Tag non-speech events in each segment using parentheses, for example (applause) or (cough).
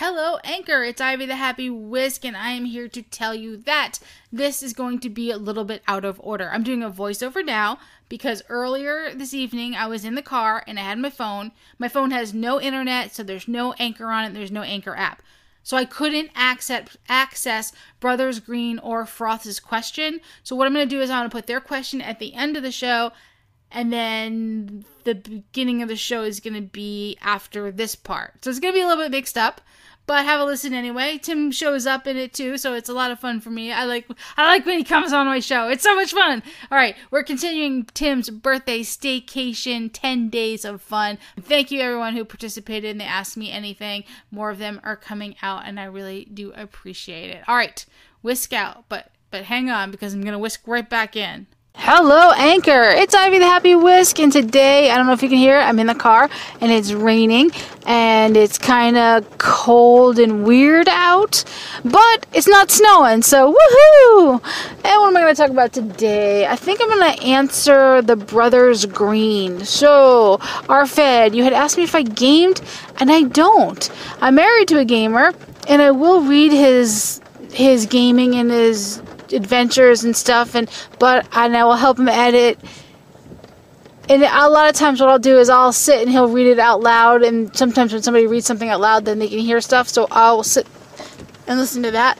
Hello, Anchor. It's Ivy the Happy Whisk, and I am here to tell you that this is going to be a little bit out of order. I'm doing a voiceover now because earlier this evening I was in the car and I had my phone. My phone has no internet, so there's no Anchor on it, there's no Anchor app. So I couldn't access access Brothers Green or Froth's question. So what I'm going to do is I'm going to put their question at the end of the show and then the beginning of the show is going to be after this part. So it's going to be a little bit mixed up, but have a listen anyway. Tim shows up in it too, so it's a lot of fun for me. I like I like when he comes on my show. It's so much fun. All right, we're continuing Tim's birthday staycation, 10 days of fun. Thank you everyone who participated and they asked me anything. More of them are coming out and I really do appreciate it. All right, whisk out, but but hang on because I'm going to whisk right back in. Hello, Anchor. It's Ivy the Happy Whisk, and today, I don't know if you can hear it, I'm in the car, and it's raining, and it's kind of cold and weird out, but it's not snowing, so woohoo! And what am I going to talk about today? I think I'm going to answer the Brothers Green. So, RFED, you had asked me if I gamed, and I don't. I'm married to a gamer, and I will read his his gaming and his adventures and stuff and but and I will help him edit. And a lot of times what I'll do is I'll sit and he'll read it out loud and sometimes when somebody reads something out loud then they can hear stuff so I'll sit and listen to that.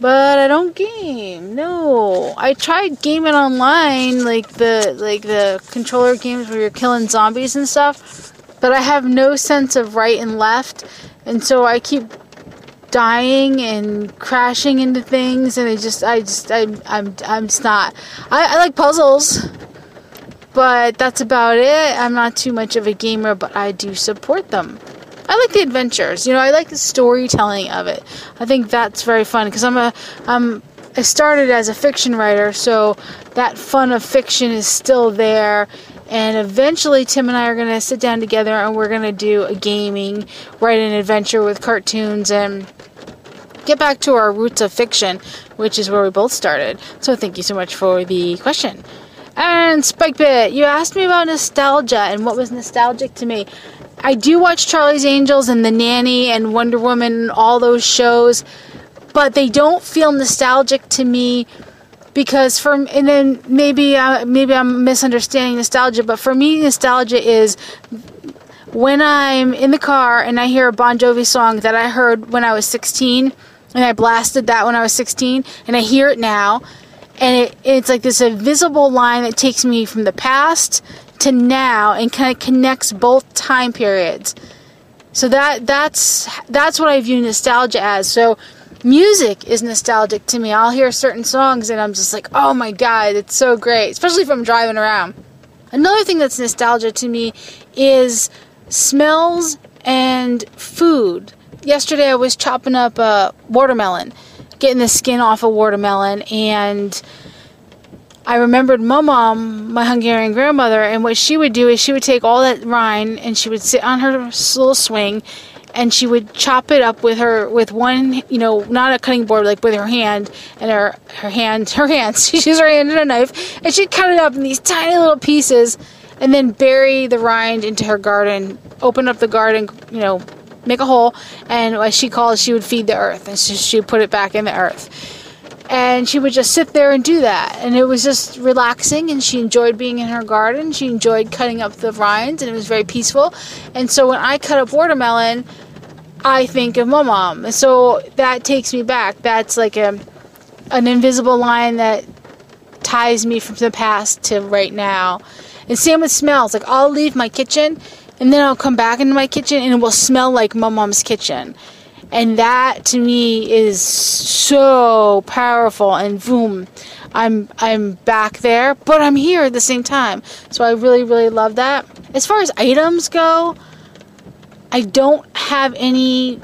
But I don't game no. I tried gaming online like the like the controller games where you're killing zombies and stuff but I have no sense of right and left and so I keep dying and crashing into things and I just I just I'm I'm I'm just not I, I like puzzles but that's about it. I'm not too much of a gamer but I do support them. I like the adventures. You know, I like the storytelling of it. I think that's very fun because I'm a I'm I started as a fiction writer, so that fun of fiction is still there. And eventually, Tim and I are going to sit down together and we're going to do a gaming, write an adventure with cartoons and get back to our roots of fiction, which is where we both started. So thank you so much for the question. And Spikepit, you asked me about nostalgia and what was nostalgic to me. I do watch Charlie's Angels and The Nanny and Wonder Woman and all those shows, but they don't feel nostalgic to me because for and then maybe uh, maybe I'm misunderstanding nostalgia, but for me nostalgia is when I'm in the car and I hear a Bon Jovi song that I heard when I was 16 and I blasted that when I was 16, and I hear it now, and it, it's like this invisible line that takes me from the past to now and kind of connects both time periods. So that that's that's what I view nostalgia as. So music is nostalgic to me. I'll hear certain songs and I'm just like, "Oh my god, it's so great," especially if I'm driving around. Another thing that's nostalgia to me is smells and food yesterday I was chopping up a watermelon, getting the skin off a watermelon, and I remembered my mom, my Hungarian grandmother, and what she would do is she would take all that rind and she would sit on her little swing and she would chop it up with her with one you know not a cutting board like with her hand and her her hand her hands (laughs) she used her hand and a knife and she'd cut it up in these tiny little pieces and then bury the rind into her garden open up the garden you know make a hole, and as she calls, she would feed the earth, and she, she would put it back in the earth. And she would just sit there and do that, and it was just relaxing. And she enjoyed being in her garden. She enjoyed cutting up the rinds, and it was very peaceful. And so when I cut up watermelon, I think of my mom. So that takes me back. That's like a an invisible line that ties me from the past to right now. And same with smells. Like I'll leave my kitchen and then I'll come back into my kitchen and it will smell like my mom's kitchen. And that to me is so powerful and boom, I'm I'm back there, but I'm here at the same time. So I really really love that. As far as items go, I don't have any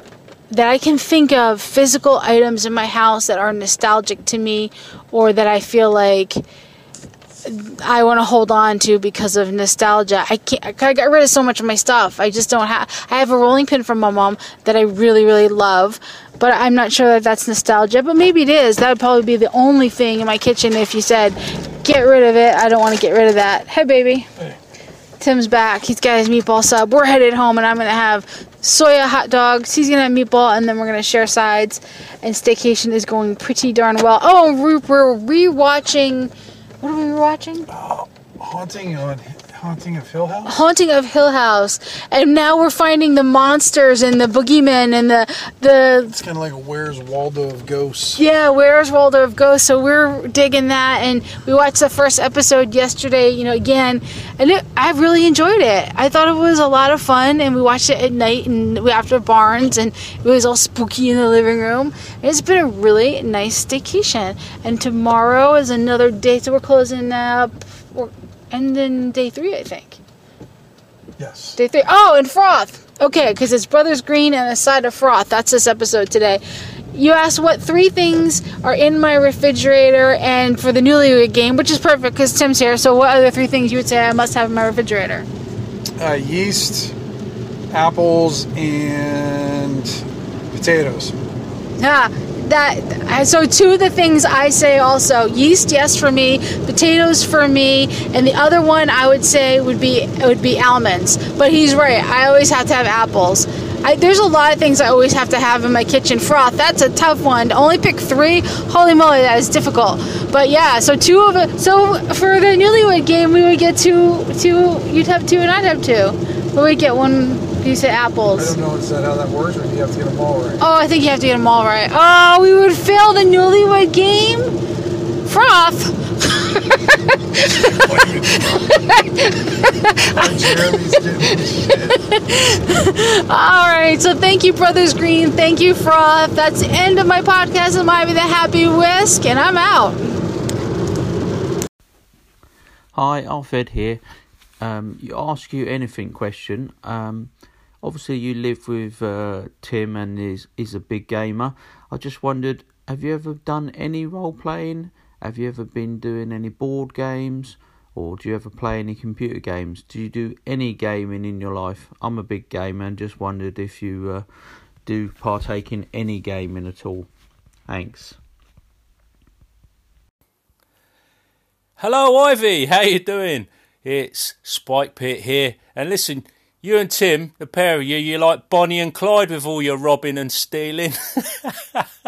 that I can think of physical items in my house that are nostalgic to me or that I feel like I want to hold on to because of nostalgia. I can't. I got rid of so much of my stuff. I just don't have. I have a rolling pin from my mom that I really, really love, but I'm not sure that that's nostalgia. But maybe it is. That would probably be the only thing in my kitchen if you said, "Get rid of it." I don't want to get rid of that. Hey, baby. Hey. Tim's back. He's got his meatball sub. We're headed home, and I'm gonna have soya hot dogs. He's gonna have meatball, and then we're gonna share sides. And staycation is going pretty darn well. Oh, we're, we're rewatching. What are we rewatching? Oh haunting on Haunting of Hill House. Haunting of Hill House, and now we're finding the monsters and the boogeymen and the the It's kind of like a Where's Waldo of Ghosts. yeah, where's Waldo of Ghosts? So we're digging that, and we watched the first episode yesterday. You know, again, and it, I really enjoyed it. I thought it was a lot of fun, and we watched it at night and we after Barnes, and it was all spooky in the living room. And it's been a really nice staycation. And tomorrow is another day, so we're closing up. We're ending day three, I think. Yes. Day three. Oh, and froth. Okay, because it's Brothers Green and a side of froth. That's this episode today. You asked what three things are in my refrigerator and for the Newlywed Game, which is perfect because Tim's here. So, what other three things you would say I must have in my refrigerator? Uh, yeast, apples, and potatoes. Ah, that. So, two of the things I say also yeast, yes, for me. Potatoes for me, and the other one I would say would be would be almonds. But he's right. I always have to have apples. I, there's a lot of things I always have to have in my kitchen. Froth, that's a tough one. To only pick three, holy moly, that is difficult. But yeah, so two of it. So for the newlywed game, we would get two, two. You'd have two, and I'd have two. But we'd get one piece of apples. I don't know, is that how that works, or do you have to get them all right? Oh, I think you have to get them all right. Oh, we would fail the newlywed game. Froth. Jeremy's getting shit. All right, so thank you, Brothers Green. Thank you, Froth. That's the end of my podcast. It might be the Happy Whisk, and I'm out. Hi, Alfred here. Um, you ask you anything question. Um, obviously you live with uh, Tim and is is a big gamer. I just wondered, have you ever done any role playing? Have you ever been doing any board games? Or do you ever play any computer games? Do you do any gaming in your life? I'm a big gamer and just wondered if you uh, do partake in any gaming at all. Thanks. Hello, Ivy. How you doing? It's Spike Pit here. And listen, you and Tim, the pair of you, you're like Bonnie and Clyde with all your robbing and stealing.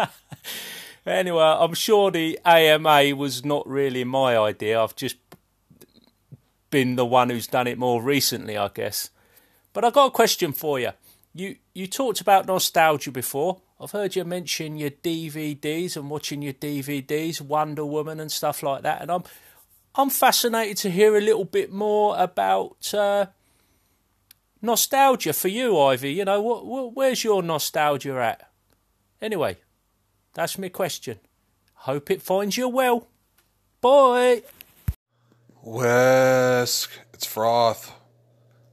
(laughs) anyway, I'm sure the AMA was not really my idea. I've just been the one who's done it more recently, I guess. But I've got a question for you. You you talked about nostalgia before. I've heard you mention your DVDs and watching your DVDs, Wonder Woman and stuff like that, and I'm I'm fascinated to hear a little bit more about uh, nostalgia for you, Ivy. You know, what, what, where's your nostalgia at? Anyway, that's my question. Hope it finds you well. Bye. Whisk, it's froth.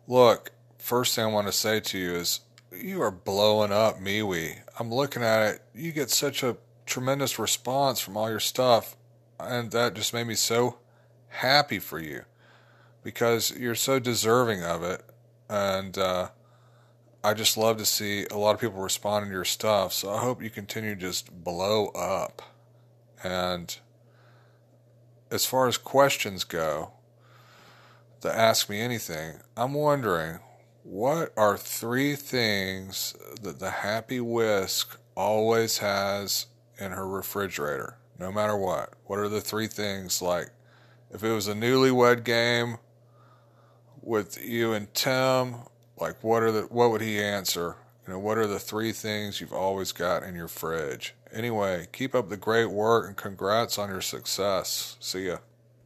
Look, first thing I want to say to you is you are blowing up MeWe. I'm looking at it. You get such a tremendous response from all your stuff, and that just made me so happy for you because you're so deserving of it. And uh, I just love to see a lot of people responding to your stuff. So I hope you continue to just blow up. And as far as questions go, to ask me anything, I'm wondering what are three things that the Happy Whisk always has in her refrigerator, no matter what? What are the three things like if it was a newlywed game with you and Tim, like what are the what would he answer? You know, what are the three things you've always got in your fridge? Anyway, keep up the great work and congrats on your success. See ya.